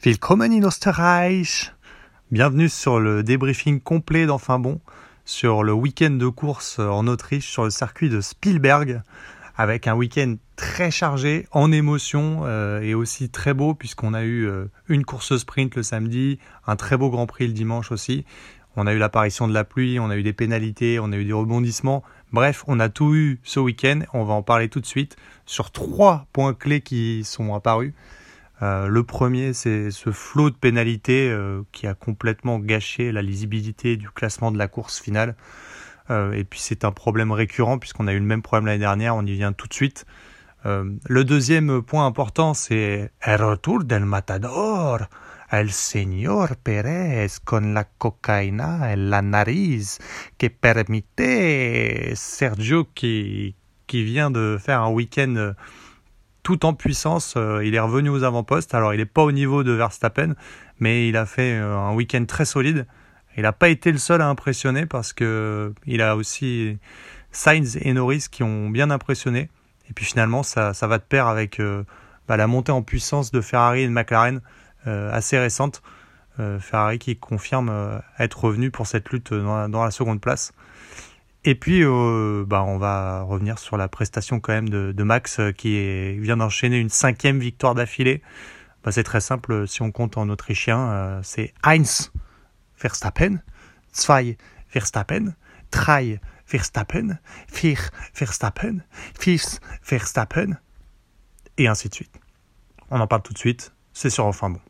Willkommen in Österreich Bienvenue sur le débriefing complet d'Enfin Bon sur le week-end de course en Autriche sur le circuit de Spielberg avec un week-end très chargé en émotion euh, et aussi très beau puisqu'on a eu euh, une course sprint le samedi, un très beau Grand Prix le dimanche aussi. On a eu l'apparition de la pluie, on a eu des pénalités, on a eu des rebondissements. Bref, on a tout eu ce week-end. On va en parler tout de suite sur trois points clés qui sont apparus. Euh, le premier, c'est ce flot de pénalités euh, qui a complètement gâché la lisibilité du classement de la course finale. Euh, et puis c'est un problème récurrent puisqu'on a eu le même problème l'année dernière, on y vient tout de suite. le deuxième point important, c'est El retour del matador, el señor Pérez con la cocaïna et la nariz que permite Sergio qui, qui vient de faire un week-end tout en puissance. Euh, il est revenu aux avant-postes. Alors, il n'est pas au niveau de Verstappen, mais il a fait euh, un week-end très solide. Il n'a pas été le seul à impressionner parce que il a aussi Sainz et Norris qui ont bien impressionné. Et puis finalement, ça, va de pair avec euh, bah, la montée en puissance de Ferrari et de McLaren assez récente. Ferrari qui confirme être revenu pour cette lutte dans la seconde place. Et puis, euh, bah, on va revenir sur la prestation quand même de, Max euh, qui vient d'enchaîner une cinquième victoire d'affilée. Bah, c'est très simple, si on compte en autrichien, euh, c'est Heinz Verstappen, Zwei Verstappen, Drei Verstappen, Vier Verstappen, Fifth Verstappen, et ainsi de suite. On en parle tout de suite, c'est sur Enfin Bon.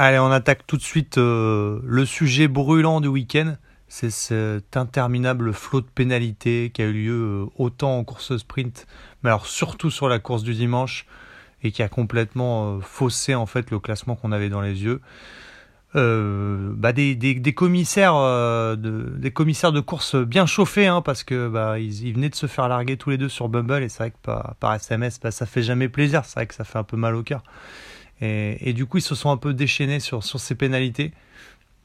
Allez, on attaque tout de suite euh, le sujet brûlant du week-end. C'est cet interminable flot de pénalités qui a eu lieu euh, autant en course sprint, mais alors surtout sur la course du dimanche, et qui a complètement euh, faussé en fait le classement qu'on avait dans les yeux. Bah, des, commissaires de, des commissaires de course bien chauffés hein, parce que bah, ils, venaient de se faire larguer tous les deux sur Bumble et c'est vrai que par, par SMS bah, ça fait jamais plaisir c'est vrai que ça fait un peu mal au cœur et, du coup, ils se sont un peu déchaînés sur, sur ces pénalités.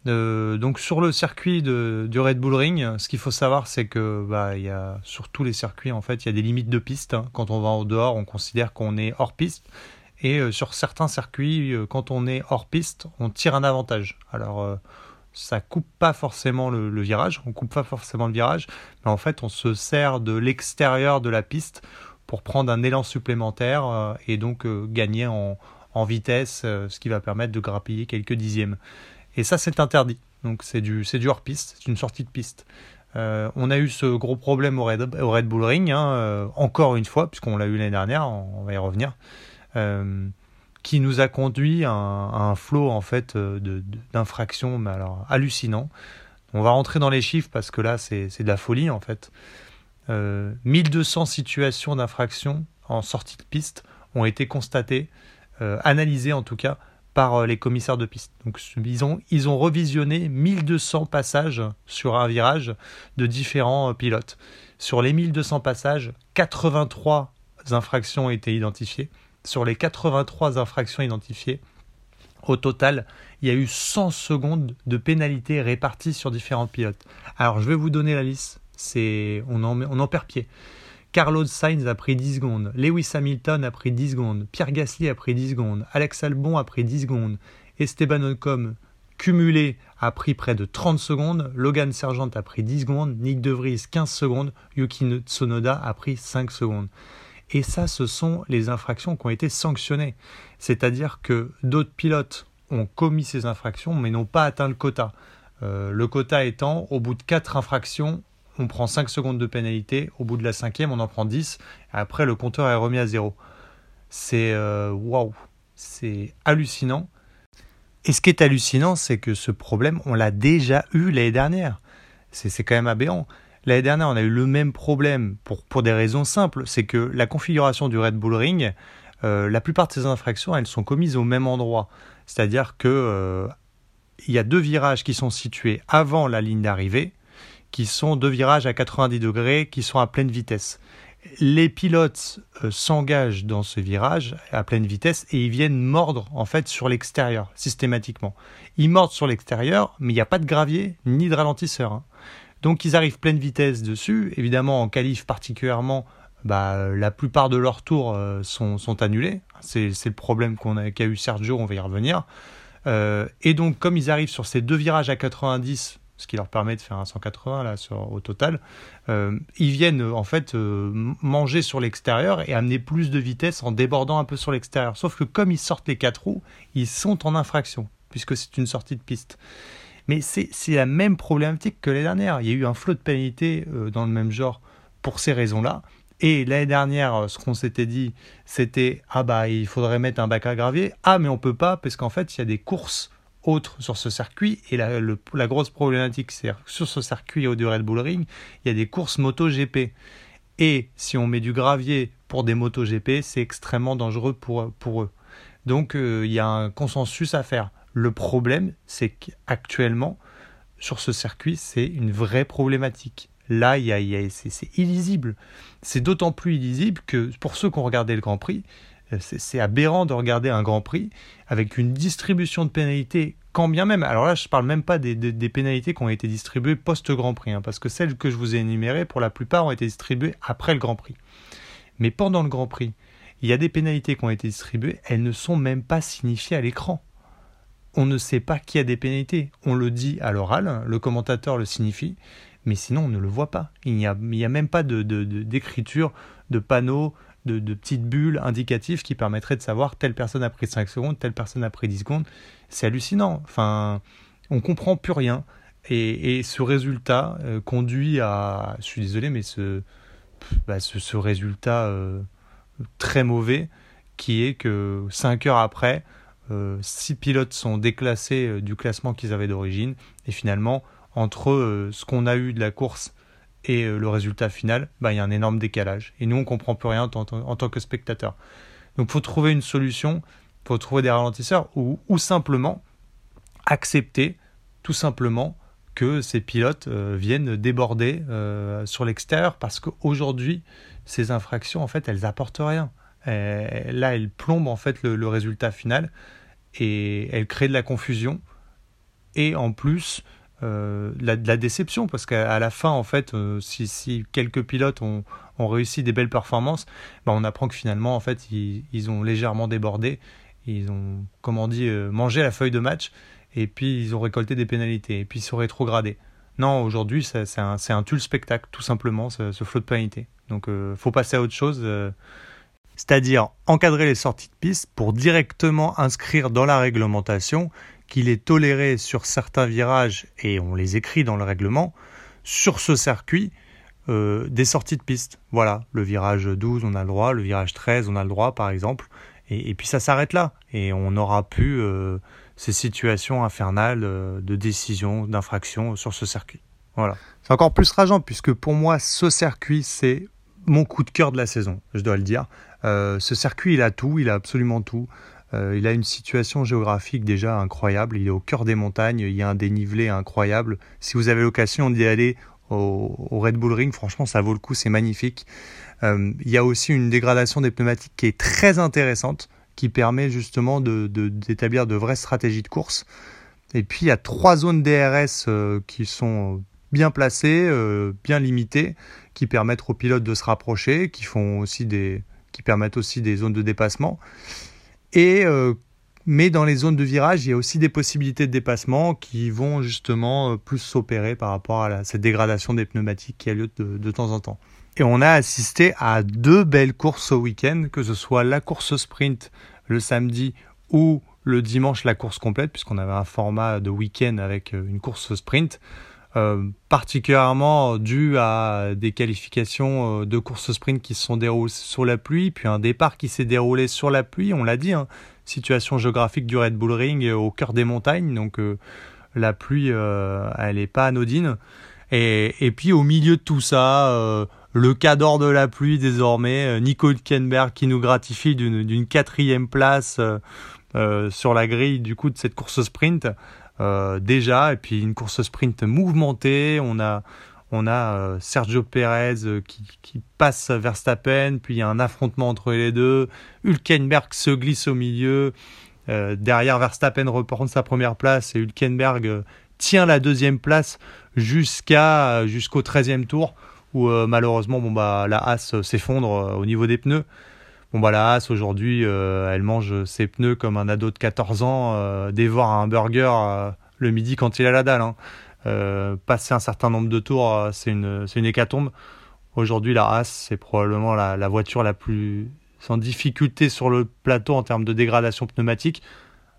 Euh, donc sur le circuit du Red Bull Ring, ce qu'il faut savoir, c'est que bah, y a, sur tous les circuits, en fait, il y a des limites de piste. Hein. Quand on va au dehors, on considère qu'on est hors piste. Et euh, sur certains circuits, euh, quand on est hors piste, on tire un avantage. Alors, ça coupe pas forcément le, le, virage, on coupe pas forcément le virage, mais en fait, on se sert de l'extérieur de la piste pour prendre un élan supplémentaire et donc gagner en, en vitesse, euh, ce qui va permettre de grappiller quelques dixièmes. Et ça, c'est interdit. Donc c'est du, du hors-piste, c'est une sortie de piste. Euh, on a eu ce gros problème au Red, au Red Bull Ring, hein, euh, encore une fois, puisqu'on l'a eu l'année dernière, on, va y revenir, qui nous a conduit à un, flot en fait d'infractions, mais alors hallucinant. On va rentrer dans les chiffres parce que là, c'est de la folie en fait. 1200 situations d'infraction en sortie de piste ont été constatées analysé en tout cas par euh, les commissaires de piste. Donc ils ont, ils ont revisionné 1200 passages sur un virage de différents euh, pilotes. Sur les 1200 passages, 83 infractions ont été identifiées. Sur les 83 infractions identifiées, au total, il y a eu 100 secondes de pénalité réparties sur différents pilotes. Alors je vais vous donner la liste, c'est on en perd pied. Carlos Sainz a pris 10 secondes, Lewis Hamilton a pris 10 secondes, Pierre Gasly a pris 10 secondes, Alex Albon a pris 10 secondes, Esteban Ocon cumulé a pris près de 30 secondes, Logan Sergent a pris 10 secondes, Nick De Vries 15 secondes, Yuki Tsunoda a pris 5 secondes. Et ça, ce sont les infractions qui ont été sanctionnées. C'est-à-dire que d'autres pilotes ont commis ces infractions mais n'ont pas atteint le quota. Euh, le quota étant, au bout de 4 infractions, on prend 5 secondes de pénalité, au bout de la cinquième, on en prend 10, et après le compteur est remis à zéro. C'est euh, waouh, c'est hallucinant. Et ce qui est hallucinant, c'est que ce problème, on l'a déjà eu l'année dernière. C'est quand même aberrant. L'année dernière, on a eu le même problème pour, des raisons simples. C'est que la configuration du Red Bull Ring, euh, la plupart de ces infractions, elles sont commises au même endroit. C'est-à-dire que euh, il y a deux virages qui sont situés avant la ligne d'arrivée qui sont deux virages à 90 degrés, qui sont à pleine vitesse. Les pilotes euh, s'engagent dans ce virage à pleine vitesse et ils viennent mordre en fait sur l'extérieur systématiquement. Ils mordent sur l'extérieur, mais il n'y a pas de gravier ni de ralentisseur. Hein. Donc ils arrivent pleine vitesse dessus. Évidemment, en qualif particulièrement, bah, la plupart de leurs tours euh, sont, annulés. C'est le problème qu'a eu Sergio, on va y revenir. Euh, et donc, comme ils arrivent sur ces deux virages à 90, ce qui leur permet de faire un 180 là, au total, euh, ils viennent en fait manger sur l'extérieur et amener plus de vitesse en débordant un peu sur l'extérieur. Sauf que comme ils sortent les quatre roues, ils sont en infraction, puisque c'est une sortie de piste. Mais c'est la même problématique que l'année dernière. Il y a eu un flot de pénalités euh, dans le même genre pour ces raisons-là. Et l'année dernière, ce qu'on s'était dit, c'était ah bah il faudrait mettre un bac à gravier. Ah mais on peut pas parce qu'en fait il y a des courses autres sur ce circuit. Et la, la grosse problématique, c'est sur ce circuit au du Red Bull Ring, il y a des courses moto GP. Et si on met du gravier pour des motos GP, c'est extrêmement dangereux pour, pour eux. Donc euh, il y a un consensus à faire. Le problème, c'est qu'actuellement, sur ce circuit, c'est une vraie problématique. Là, c'est illisible. C'est d'autant plus illisible que pour ceux qui ont regardé le Grand Prix, c'est aberrant de regarder un Grand Prix avec une distribution de pénalités, quand bien même. Alors là, je ne parle même pas des, pénalités qui ont été distribuées post-Grand Prix, hein, parce que celles que je vous ai énumérées, pour la plupart, ont été distribuées après le Grand Prix. Mais pendant le Grand Prix, il y a des pénalités qui ont été distribuées, elles ne sont même pas signifiées à l'écran on ne sait pas qui a des pénalités. On le dit à l'oral, le commentateur le signifie, mais sinon on ne le voit pas. Il n'y a, a, même pas d'écriture, de, de, de panneaux, de, petites bulles indicatives qui permettraient de savoir telle personne a pris 5 secondes, telle personne a pris 10 secondes. C'est hallucinant. Enfin, on comprend plus rien. Et, ce résultat euh, conduit à. Je suis désolé, mais ce, bah, ce, résultat euh, très mauvais qui est que 5 heures après, euh, six pilotes sont déclassés euh, du classement qu'ils avaient d'origine. Et finalement, entre euh, ce qu'on a eu de la course et le résultat final, bah, il y a un énorme décalage. Et nous, on comprend plus rien en, tant que spectateur. Donc, faut trouver une solution, faut trouver des ralentisseurs ou, simplement accepter, tout simplement, que ces pilotes viennent déborder sur l'extérieur parce qu'aujourd'hui, ces infractions, en fait, elles apportent rien. Euh, là, elle plombe en fait le, résultat final et elle crée de la confusion et en plus euh, la, déception parce qu'à la fin, en fait, euh, si, quelques pilotes ont, réussi des belles performances, bah, on apprend que finalement, en fait, ils, ont légèrement débordé, ils ont, comment on dit, mangé la feuille de match et puis ils ont récolté des pénalités et puis ils sont rétrogradés. Non, aujourd'hui, c'est un, un tulle spectacle, tout simplement, ce, flot de pénalités. Donc, il faut passer à autre chose c'est-à-dire encadrer les sorties de piste pour directement inscrire dans la réglementation qu'il est toléré sur certains virages, et on les écrit dans le règlement, sur ce circuit, euh, des sorties de piste. Voilà, le virage 12, on a le droit, le virage 13, on a le droit, par exemple, et, puis ça s'arrête là, et on n'aura plus euh, ces situations infernales euh, de décision, d'infraction sur ce circuit. Voilà. C'est encore plus rageant, puisque pour moi, ce circuit, c'est mon coup de cœur de la saison, je dois le dire. Ce circuit, il a tout, il a absolument tout. Euh, il a une situation géographique déjà incroyable. Il est au cœur des montagnes, il y a un dénivelé incroyable. Si vous avez l'occasion d'y aller au, Red Bull Ring, franchement, ça vaut le coup, c'est magnifique. Euh, il y a aussi une dégradation des pneumatiques qui est très intéressante, qui permet justement d'établir de, de, vraies stratégies de course. Et puis il y a trois zones DRS qui sont bien placées, bien limitées, qui permettent aux pilotes de se rapprocher, qui permettent aussi des zones de dépassement. Et, euh, mais dans les zones de virage, il y a aussi des possibilités de dépassement qui vont justement euh, plus s'opérer par rapport à cette dégradation des pneumatiques qui a lieu de, temps en temps. Et on a assisté à deux belles courses au week-end, que ce soit la course sprint le samedi ou le dimanche la course complète, puisqu'on avait un format de week-end avec euh, une course sprint. Euh, particulièrement dû à des qualifications euh, de course sprint qui se sont déroulées sur la pluie, puis un départ qui s'est déroulé sur la pluie, on l'a dit, hein, situation géographique du Red Bull Ring au cœur des montagnes, donc euh, la pluie, elle n'est pas anodine. Et, et, puis au milieu de tout ça, le cadre de la pluie désormais, Nico Hülkenberg qui nous gratifie d'une quatrième place sur la grille du coup de cette course sprint. Euh, déjà, et puis une course sprint mouvementée. On a, on a Sergio Perez qui, qui, passe Verstappen, puis il y a un affrontement entre les deux. Hülkenberg se glisse au milieu. derrière, Verstappen reprend sa première place et Hülkenberg tient la deuxième place jusqu'à jusqu'au 13e tour où malheureusement bon bah la Haas s'effondre au niveau des pneus. Bon bah la Haas aujourd'hui, elle mange ses pneus comme un ado de 14 ans dévore un burger le midi quand il a la dalle. Hein. Euh, passer un certain nombre de tours, euh, c'est une, une hécatombe. Aujourd'hui, la Haas, c'est probablement la, voiture la plus sans difficulté sur le plateau en termes de dégradation pneumatique.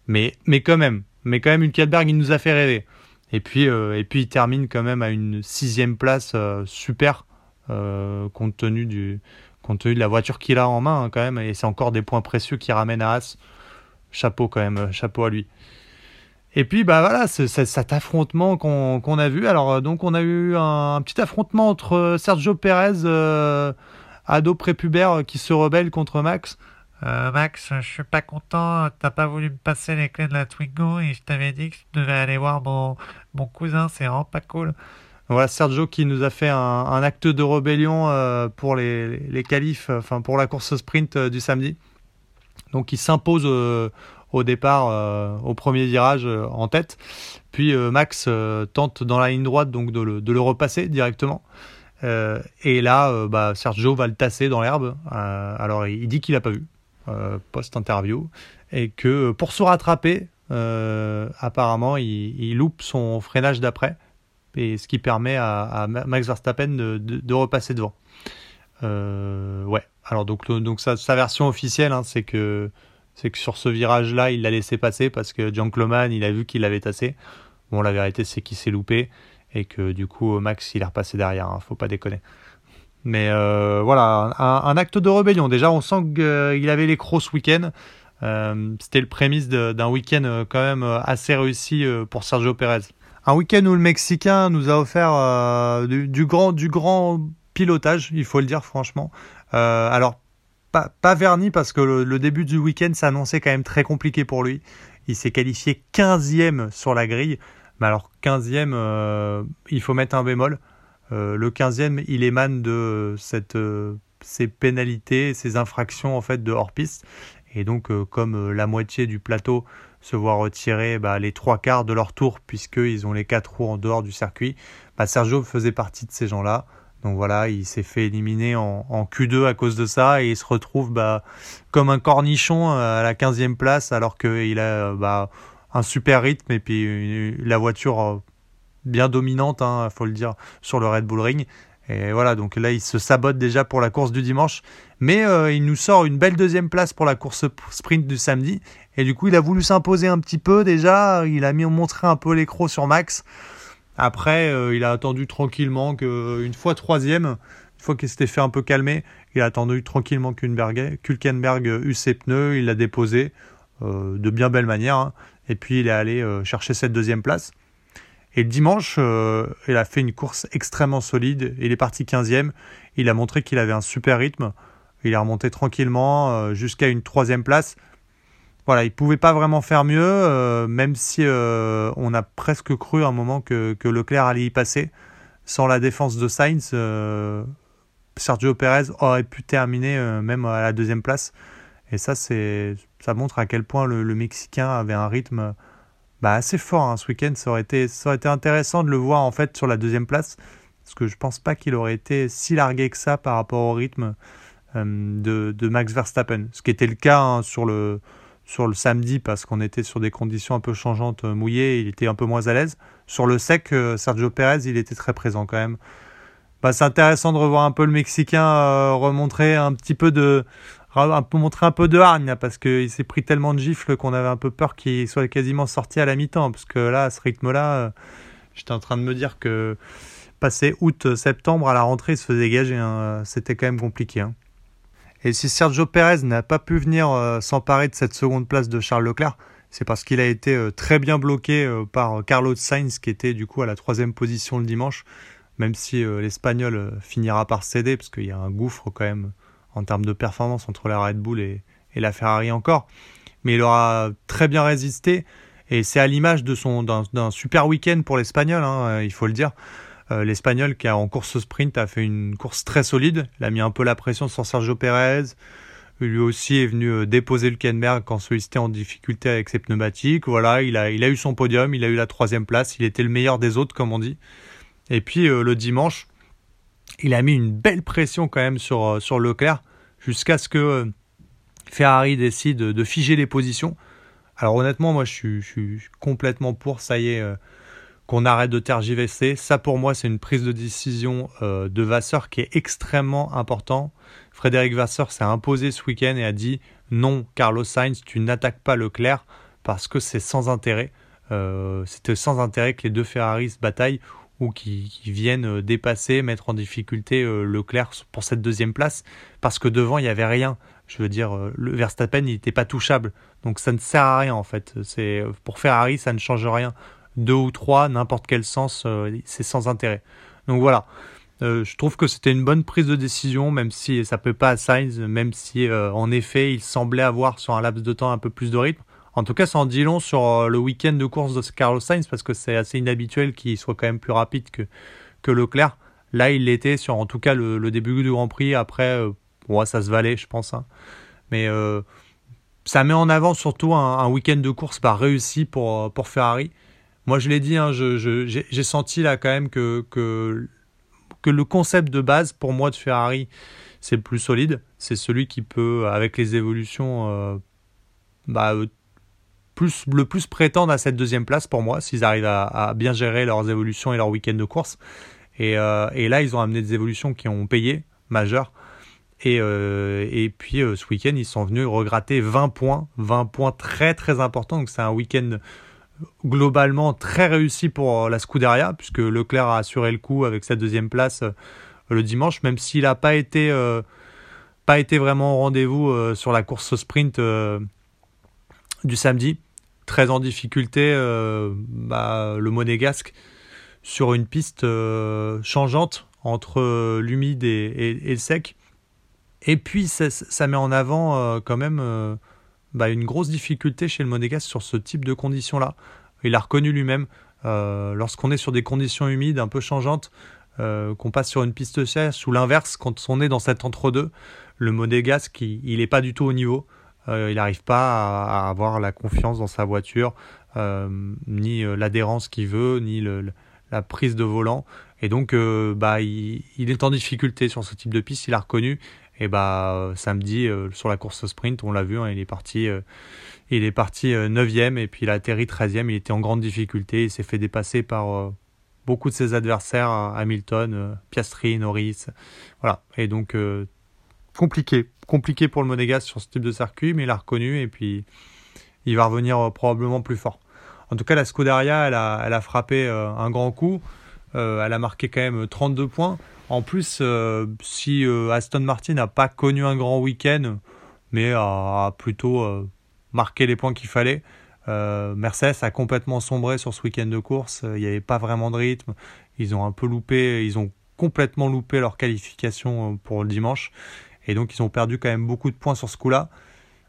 Mais, quand même, mais quand même, Hülkenberg, il nous a fait rêver. Et puis, euh, et puis il termine quand même à une sixième place super, compte, tenu du, compte tenu de la voiture qu'il a en main hein, quand même. Et c'est encore des points précieux qui ramènent à Haas. Chapeau quand même, chapeau à lui. Et puis bah voilà, cet affrontement qu'on a vu. Alors euh, donc on a eu un, petit affrontement entre euh, Sergio Perez, euh, ado prépubère, euh, qui se rebelle contre Max. Euh, Max, je suis pas content. T'as pas voulu me passer les clés de la Twingo et je t'avais dit que je devais aller voir mon, mon cousin. C'est vraiment pas cool. Voilà Sergio qui nous a fait un, acte de rébellion euh, pour les, les pour la course sprint du samedi. Donc il s'impose au départ euh, au premier virage euh, en tête. Puis euh, Max tente dans la ligne droite donc de le, repasser directement. et là, bah, Sergio va le tasser dans l'herbe. alors il dit qu'il n'a pas vu post-interview et que pour se rattraper, apparemment, il, loupe son freinage d'après, et ce qui permet à, Max Verstappen de, repasser devant. ouais. Alors donc, donc sa, version officielle, hein, c'est que que sur ce virage-là, il l'a laissé passer parce que Jean Cloman, il a vu qu'il l'avait tassé. Bon, la vérité, c'est qu'il s'est loupé et que du coup, Max, il est repassé derrière. Hein, faut pas déconner. Mais euh, voilà, un, acte de rébellion. Déjà, on sent qu'il avait les crocs ce week-end. Euh, c'était le prémisse d'un week-end euh, quand même assez réussi pour Sergio Pérez. Un week-end où le Mexicain nous a offert du, grand, du grand pilotage, il faut le dire franchement. alors pas, verni parce que le, début du week-end s'annonçait quand même très compliqué pour lui. Il s'est qualifié 15e sur la grille. Mais alors 15e, euh, il faut mettre un bémol. Euh, le 15e, il émane de euh, ces pénalités, ces infractions en fait de hors-piste. Et donc, comme la moitié du plateau se voit retirer bah, les trois quarts de leur tour, puisqu'ils ont les quatre roues en dehors du circuit, bah, Sergio faisait partie de ces gens-là. Donc voilà, il s'est fait éliminer en, Q2 à cause de ça et il se retrouve bah, comme un cornichon à la 15e place alors qu'il a un super rythme et puis la voiture euh, bien dominante, il hein, faut le dire, sur le Red Bull Ring. Et voilà, donc là, il se sabote déjà pour la course du dimanche. Mais euh, il nous sort une belle deuxième place pour la course sprint du samedi. Et du coup, il a voulu s'imposer un petit peu déjà. Il a mis montré un peu l'écro sur Max. Après, euh, il a attendu tranquillement qu'une fois troisième, une fois qu'il s'était fait un peu calmer, il a attendu tranquillement qu'Hulkenberg eut ses pneus, il l'a déposé euh, de bien belle manière, hein. et puis il est allé euh, chercher cette deuxième place. Et le dimanche, il a fait une course extrêmement solide, il est parti 15e, il a montré qu'il avait un super rythme, il est remonté tranquillement jusqu'à une troisième place, voilà, il pouvait pas vraiment faire mieux, euh, même si euh, on a presque cru à un moment que, que, Leclerc allait y passer. Sans la défense de Sainz, euh, Sergio Perez aurait pu terminer même à la deuxième place. Et ça, ça montre à quel point le, Mexicain avait un rythme bah, assez fort hein, ce week-end. Ça aurait été, intéressant de le voir en fait sur la deuxième place, parce que je pense pas qu'il aurait été si largué que ça par rapport au rythme de, de, Max Verstappen, ce qui était le cas hein, sur le sur le samedi parce qu'on était sur des conditions un peu changeantes, euh, mouillées, il était un peu moins à l'aise. Sur le sec, euh, Sergio Pérez, il était très présent quand même. Bah, c'est intéressant de revoir un peu le Mexicain euh, remontrer un petit peu de un peu montrer un peu de hargne parce qu'il s'est pris tellement de gifles qu'on avait un peu peur qu'il soit quasiment sorti à la mi-temps parce que là à ce rythme-là, j'étais en train de me dire que passer août-septembre à la rentrée, il se faisait gager, hein. c'était quand même compliqué. Hein. Et si Sergio Perez n'a pas pu venir euh, s'emparer de cette seconde place de Charles Leclerc, c'est parce qu'il a été euh, très bien bloqué euh, par Carlos Sainz, qui était du coup à la troisième position le dimanche, même si l'Espagnol finira par céder, parce qu'il y a un gouffre quand même en termes de performance entre la Red Bull et, la Ferrari encore. Mais il aura très bien résisté, et c'est à l'image d'un super week-end pour l'Espagnol, hein, il faut le dire. L'Espagnol qui a en course sprint a fait une course très solide. Il a mis un peu la pression sur Sergio Pérez. Lui aussi est venu déposer le Kenberg quand celui-ci était en difficulté avec ses pneumatiques. Voilà, il a, eu son podium, il a eu la troisième place. Il était le meilleur des autres, comme on dit. Et puis le dimanche, il a mis une belle pression quand même sur, sur Leclerc jusqu'à ce que Ferrari décide de figer les positions. Alors honnêtement, moi je suis, complètement pour, ça y est, euh, qu'on arrête de tergiverser. Ça pour moi c'est une prise de décision euh, de Vasseur qui est extrêmement important. Frédéric Vasseur s'est imposé ce week-end et a dit non Carlos Sainz, tu n'attaques pas Leclerc parce que c'est sans intérêt. Euh, c'était sans intérêt que les deux Ferrari se bataillent ou qui, viennent dépasser, mettre en difficulté Leclerc pour cette deuxième place parce que devant il n'y avait rien. Je veux dire, euh, le Verstappen, il n'était pas touchable. Donc ça ne sert à rien en fait. Pour Ferrari, ça ne change rien. Deux ou trois, n'importe quel sens, euh, c'est sans intérêt. Donc voilà. Euh, je trouve que c'était une bonne prise de décision, même si ça peut pas à Sainz, même si en effet il semblait avoir sur un laps de temps un peu plus de rythme. En tout cas, ça en dit long sur le week-end de course de Carlos Sainz parce que c'est assez inhabituel qu'il soit quand même plus rapide que, que Leclerc. Là, il l'était sur en tout cas le, début du Grand Prix. Après, Bon, ça se valait, je pense. Hein. Mais euh, ça met en avant surtout un, week-end de course réussi pour, pour Ferrari. Moi, je l'ai dit, hein, j'ai senti là quand même que, que, que, le concept de base pour moi de Ferrari, c'est le plus solide. C'est celui qui peut, avec les évolutions, euh, bah, plus, le plus prétendre à cette deuxième place pour moi, s'ils arrivent à, bien gérer leurs évolutions et leur week-end de course. Et, euh, et, là, ils ont amené des évolutions qui ont payé, majeures. Et, euh, et puis euh, ce week-end, ils sont venus regratter 20 points, 20 points très très importants. Donc c'est un week-end globalement très réussi pour la Scuderia, puisque Leclerc a assuré le coup avec sa deuxième place euh, le dimanche, même s'il n'a pas été pas été vraiment au rendez-vous sur la course sprint du samedi. Très en difficulté, bah, le monégasque sur une piste changeante entre l'humide et, le sec. Et puis ça, met en avant euh, quand même euh, bah, une grosse difficulté chez le Monégasque sur ce type de conditions-là. Il a reconnu lui-même, euh, lorsqu'on est sur des conditions humides un peu changeantes, qu'on passe sur une piste sèche ou l'inverse, quand on est dans cet entre-deux, le Monégasque, il n'est pas du tout au niveau. il n'arrive pas à, avoir la confiance dans sa voiture, ni l'adhérence qu'il veut, ni la prise de volant. Et donc, bah, il, il, est en difficulté sur ce type de piste, il a reconnu. Et bah samedi euh, sur la course sprint, on l'a vu, hein, il est parti, euh, il est parti 9e euh, et puis il a atterri 13e. Il était en grande difficulté, il s'est fait dépasser par beaucoup de ses adversaires, Hamilton, Piastri, Norris, voilà. Et donc compliqué, compliqué pour le Monégasque sur ce type de circuit, mais il a reconnu et puis il va revenir probablement plus fort. En tout cas, la Scuderia, elle a, elle a frappé un grand coup. elle a marqué quand même 32 points. En plus, euh, si euh, Aston Martin n'a pas connu un grand week-end, mais a, plutôt euh, marqué les points qu'il fallait, Mercedes a complètement sombré sur ce week-end de course. Il n'y avait pas vraiment de rythme. Ils ont un peu loupé, ils ont complètement loupé leur qualification pour le dimanche. Et donc, ils ont perdu quand même beaucoup de points sur ce coup-là.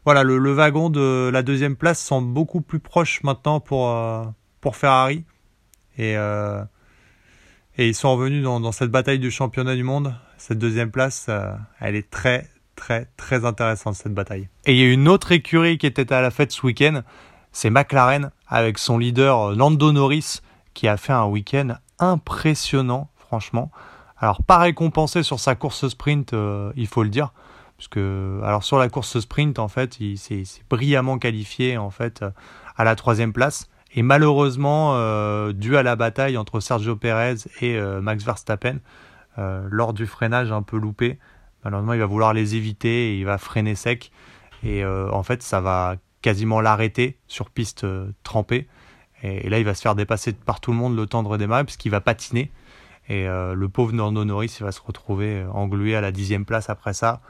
Voilà, le, wagon de la deuxième place semble beaucoup plus proche maintenant pour, pour Ferrari. Et et ils sont revenus dans, cette bataille du championnat du monde. Cette deuxième place, euh, elle est très, très, très intéressante, cette bataille. Et il y a une autre écurie qui était à la fête ce week-end. C'est McLaren, avec son leader Lando Norris, qui a fait un week-end impressionnant, franchement. Alors, pas récompensé sur sa course sprint, euh, il faut le dire. Parce que, alors sur la course sprint, en fait, il s'est brillamment qualifié, en fait, à la troisième place. Et malheureusement, euh, dû à la bataille entre Sergio Perez et euh, Max Verstappen, euh, lors du freinage un peu loupé, malheureusement, il va vouloir les éviter et il va freiner sec. Et en fait, ça va quasiment l'arrêter sur piste trempée. Et, là, il va se faire dépasser par tout le monde le temps de redémarrer puisqu'il va patiner. Et le pauvre Nando Norris, il va se retrouver englué à la dixième place après ça.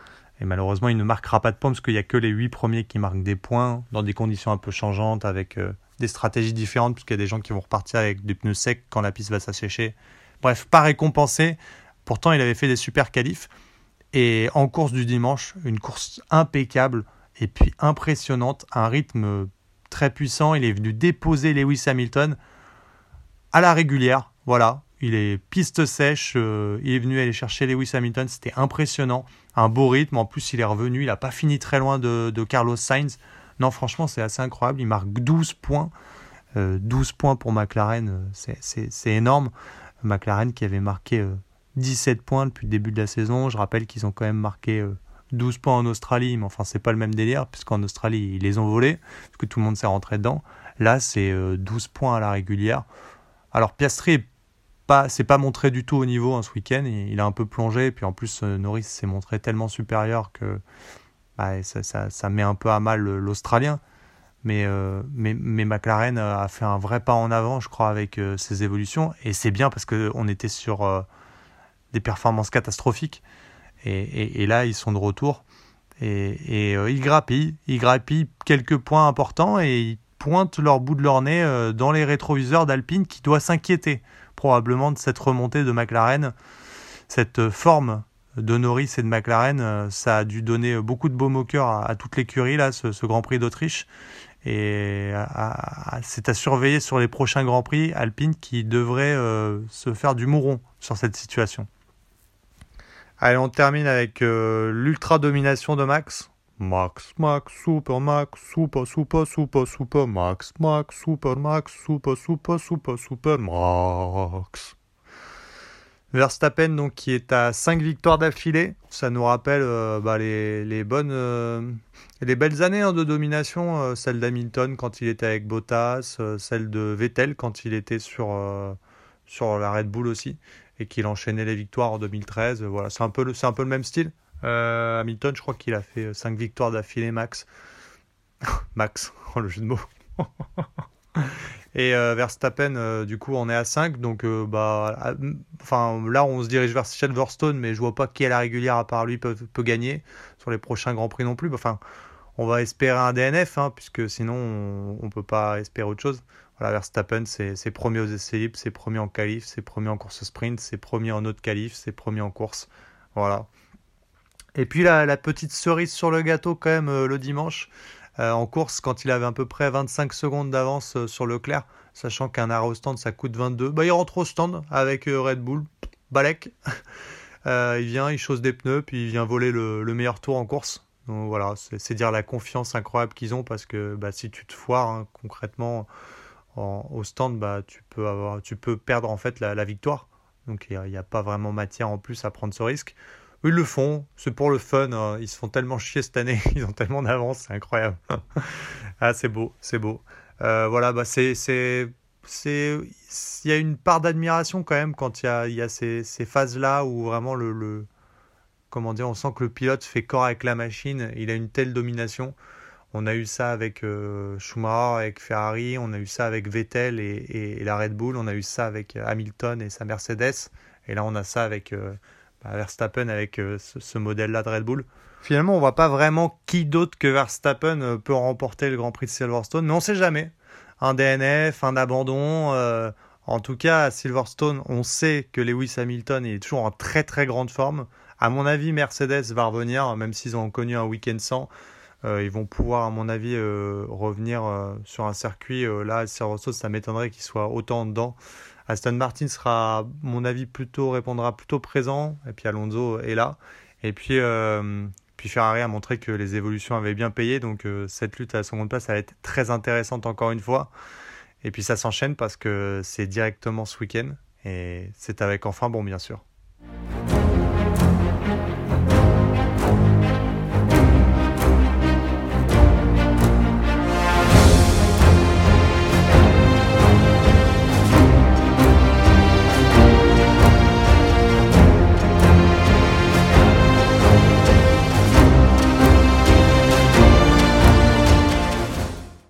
Et malheureusement, il ne marquera pas de points parce qu'il n'y a que les huit premiers qui marquent des points dans des conditions un peu changeantes avec des stratégies différentes, puisqu'il y a des gens qui vont repartir avec des pneus secs quand la piste va s'assécher. Bref, pas récompensé. Pourtant, il avait fait des super qualifs. Et en course du dimanche, une course impeccable et puis impressionnante, un rythme très puissant. Il est venu déposer Lewis Hamilton à la régulière. Voilà, Il est piste sèche, euh, il est venu aller chercher Lewis Hamilton, c'était impressionnant. Un beau rythme, en plus il est revenu, il n'a pas fini très loin de, Carlos Sainz. Non, franchement, c'est assez incroyable. Il marque 12 points. 12 euh, points pour McLaren, c'est énorme. McLaren qui avait marqué 17 points depuis le début de la saison. Je rappelle qu'ils ont quand même marqué 12 points en Australie, mais enfin, c'est pas le même délire, puisqu'en Australie, ils les ont volés, parce que tout le monde s'est rentré dedans. Là, c'est 12 points à la régulière. Alors, Piastri pas, s'est pas montré du tout au niveau hein, ce week-end. Il a un peu plongé. Puis en plus, euh, Norris s'est montré tellement supérieur que bah, ça, met un peu à mal l'Australien. Mais, euh, mais, mais, McLaren a fait un vrai pas en avant, je crois, avec euh, ses évolutions. Et c'est bien parce qu'on était sur des performances catastrophiques. Et, et, là, ils sont de retour. Et, et ils grappillent. Ils grappillent quelques points importants et ils pointent leur bout de leur nez dans les rétroviseurs d'Alpine qui doit s'inquiéter probablement de cette remontée de McLaren, cette forme de Norris et de McLaren, euh, ça a dû donner beaucoup de baume au cœur à, toute l'écurie, là, ce, Grand Prix d'Autriche. Et c'est à surveiller sur les prochains Grands Prix Alpine qui devrait euh, se faire du mouron sur cette situation. Allez, on termine avec euh, l'ultra domination de Max. Max, Max, Super Max, Super, Super, Super, Super Max, Max, Super Max, Super, Super, Super, Super Max. Verstappen donc qui est à 5 victoires d'affilée, ça nous rappelle euh, bah, les, bonnes euh, les belles années hein, de domination, euh, celle d'Hamilton quand il était avec Bottas, celle de Vettel quand il était sur sur la Red Bull aussi et qu'il enchaînait les victoires en 2013. Voilà, c'est un peu c'est un peu le même style. Hamilton, je crois qu'il a fait 5 victoires d'affilée max. max, oh, le jeu de mots. Et euh, Verstappen, euh, du coup, on est à 5. Donc, bah, enfin, là, on se dirige vers Silverstone, mais je vois pas qui à la régulière, à part lui, peut, gagner sur les prochains Grands Prix non plus. Enfin, on va espérer un DNF, hein, puisque sinon, on, ne peut pas espérer autre chose. Voilà, Verstappen, c'est premier aux essais libres, c'est premier en qualif, c'est premier en course sprint, c'est premier en autre qualif, c'est premier en course. Voilà. Et puis la, petite cerise sur le gâteau quand même euh, le dimanche euh, en course quand il avait à peu près 25 secondes d'avance euh, sur Leclerc, sachant qu'un arrêt au stand ça coûte 22. Bah, il rentre au stand avec Red Bull, Balek. il vient, il chausse des pneus, puis il vient voler le, meilleur tour en course. Donc voilà, c'est dire la confiance incroyable qu'ils ont parce que bah, si tu te foires hein, concrètement au stand, bah, tu, peux avoir, tu peux perdre en fait la, victoire. Donc il n'y a, pas vraiment matière en plus à prendre ce risque ils le font, c'est pour le fun. Hein. Ils se font tellement chier cette année, ils ont tellement d'avance, c'est incroyable. ah, c'est beau, c'est beau. Euh, voilà, bah c'est, il y a une part d'admiration quand même quand il y a, y a ces, ces phases-là où vraiment le, le, comment dire, on sent que le pilote fait corps avec la machine. Il a une telle domination. On a eu ça avec euh, Schumacher, avec Ferrari, on a eu ça avec Vettel et, et, la Red Bull, on a eu ça avec Hamilton et sa Mercedes, et là on a ça avec euh, Verstappen avec euh, ce, modèle-là de Red Bull. Finalement, on voit pas vraiment qui d'autre que Verstappen euh, peut remporter le Grand Prix de Silverstone, mais on sait jamais. Un DNF, un abandon. Euh, en tout cas, à Silverstone, on sait que Lewis Hamilton est toujours en très très grande forme. À mon avis, Mercedes va revenir, même s'ils ont connu un week-end sans. ils vont pouvoir, à mon avis, revenir sur un circuit. là, Silverstone, ça m'étonnerait qu'ils soient autant dedans. Aston Martin sera, mon avis, plutôt répondra plutôt présent. Et puis Alonso est là. Et puis, euh, Ferrari a montré que les évolutions avaient bien payé. Donc euh, cette lutte à la seconde place, ça va être très intéressante encore une fois. Et puis ça s'enchaîne parce que c'est directement ce week-end. Et c'est avec enfin bon, bien sûr.